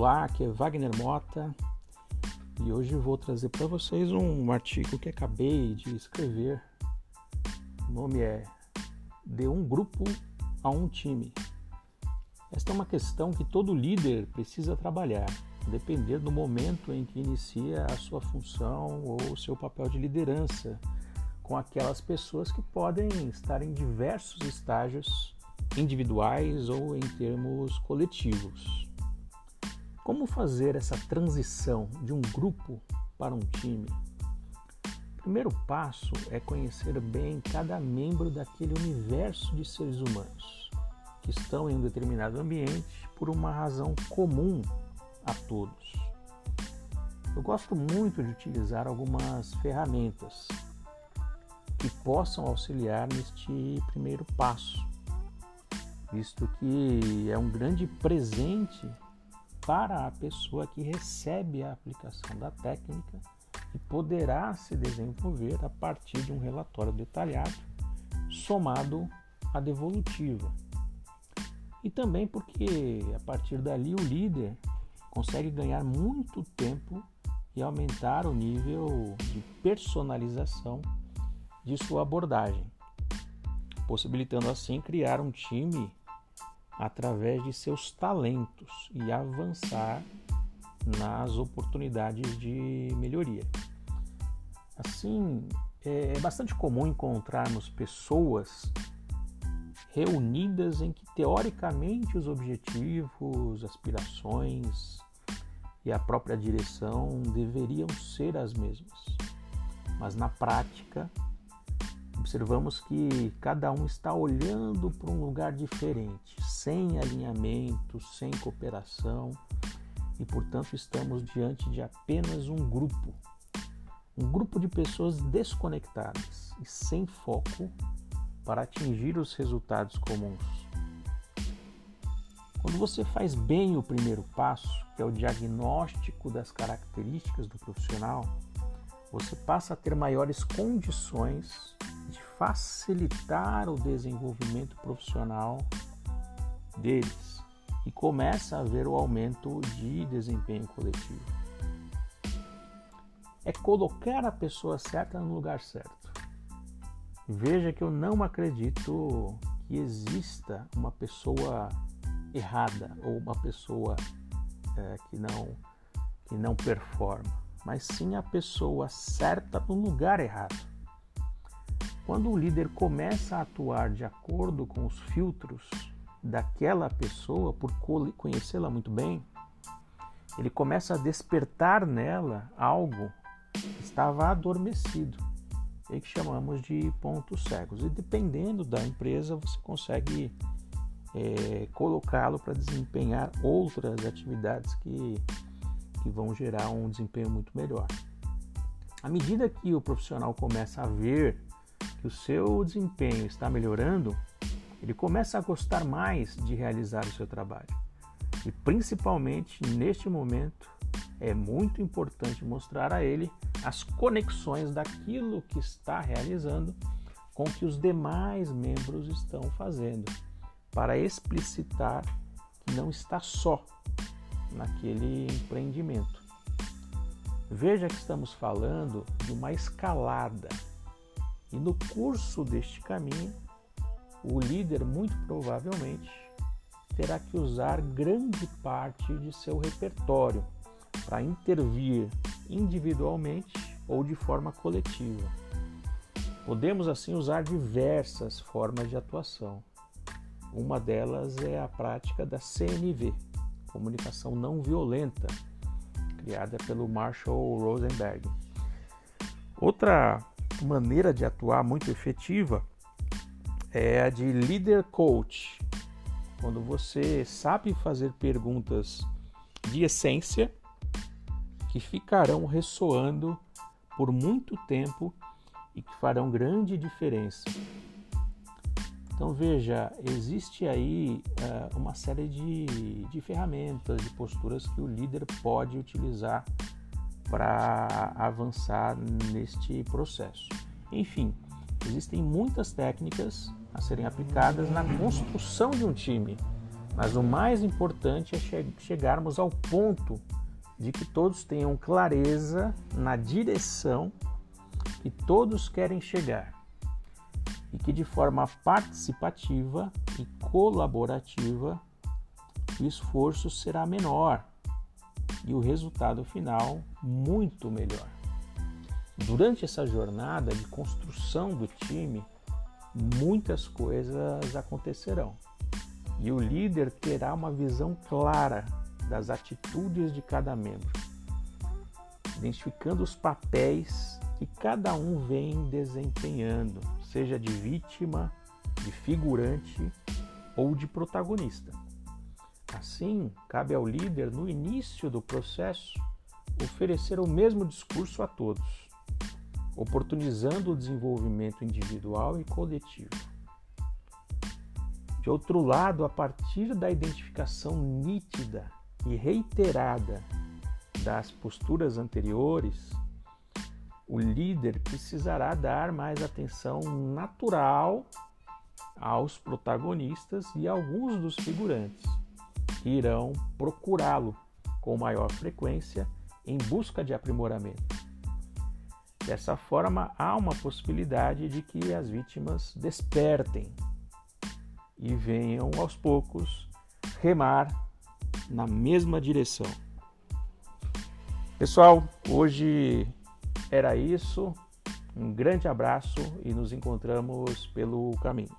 Olá, aqui é Wagner Mota e hoje vou trazer para vocês um artigo que acabei de escrever. O nome é De um grupo a um time. Esta é uma questão que todo líder precisa trabalhar, depender do momento em que inicia a sua função ou seu papel de liderança com aquelas pessoas que podem estar em diversos estágios individuais ou em termos coletivos. Como fazer essa transição de um grupo para um time? O primeiro passo é conhecer bem cada membro daquele universo de seres humanos que estão em um determinado ambiente por uma razão comum a todos. Eu gosto muito de utilizar algumas ferramentas que possam auxiliar neste primeiro passo, visto que é um grande presente para a pessoa que recebe a aplicação da técnica e poderá se desenvolver a partir de um relatório detalhado somado à devolutiva. E também porque a partir dali o líder consegue ganhar muito tempo e aumentar o nível de personalização de sua abordagem, possibilitando assim criar um time através de seus talentos e avançar nas oportunidades de melhoria. Assim, é bastante comum encontrarmos pessoas reunidas em que teoricamente os objetivos, aspirações e a própria direção deveriam ser as mesmas, mas na prática observamos que cada um está olhando para um lugar diferente, sem alinhamento, sem cooperação e, portanto, estamos diante de apenas um grupo. Um grupo de pessoas desconectadas e sem foco para atingir os resultados comuns. Quando você faz bem o primeiro passo, que é o diagnóstico das características do profissional, você passa a ter maiores condições facilitar o desenvolvimento profissional deles e começa a haver o aumento de desempenho coletivo. É colocar a pessoa certa no lugar certo. Veja que eu não acredito que exista uma pessoa errada ou uma pessoa é, que não que não performa, mas sim a pessoa certa no lugar errado. Quando o líder começa a atuar de acordo com os filtros daquela pessoa, por conhecê-la muito bem, ele começa a despertar nela algo que estava adormecido e que chamamos de pontos cegos. E dependendo da empresa, você consegue é, colocá-lo para desempenhar outras atividades que, que vão gerar um desempenho muito melhor. À medida que o profissional começa a ver que o seu desempenho está melhorando, ele começa a gostar mais de realizar o seu trabalho. E principalmente neste momento, é muito importante mostrar a ele as conexões daquilo que está realizando com o que os demais membros estão fazendo, para explicitar que não está só naquele empreendimento. Veja que estamos falando de uma escalada, e no curso deste caminho, o líder muito provavelmente terá que usar grande parte de seu repertório para intervir individualmente ou de forma coletiva. Podemos assim usar diversas formas de atuação. Uma delas é a prática da CNV, comunicação não violenta, criada pelo Marshall Rosenberg. Outra maneira de atuar muito efetiva é a de líder coach, quando você sabe fazer perguntas de essência que ficarão ressoando por muito tempo e que farão grande diferença. Então veja, existe aí uh, uma série de, de ferramentas, de posturas que o líder pode utilizar para avançar neste processo. Enfim, existem muitas técnicas a serem aplicadas na construção de um time, Mas o mais importante é che chegarmos ao ponto de que todos tenham clareza na direção que todos querem chegar e que de forma participativa e colaborativa o esforço será menor e o resultado final muito melhor. Durante essa jornada de construção do time, muitas coisas acontecerão e o líder terá uma visão clara das atitudes de cada membro, identificando os papéis que cada um vem desempenhando, seja de vítima, de figurante ou de protagonista. Assim, cabe ao líder, no início do processo, oferecer o mesmo discurso a todos, oportunizando o desenvolvimento individual e coletivo. De outro lado, a partir da identificação nítida e reiterada das posturas anteriores, o líder precisará dar mais atenção natural aos protagonistas e alguns dos figurantes, irão procurá-lo com maior frequência em busca de aprimoramento. Dessa forma, há uma possibilidade de que as vítimas despertem e venham aos poucos remar na mesma direção. Pessoal, hoje era isso. Um grande abraço e nos encontramos pelo caminho.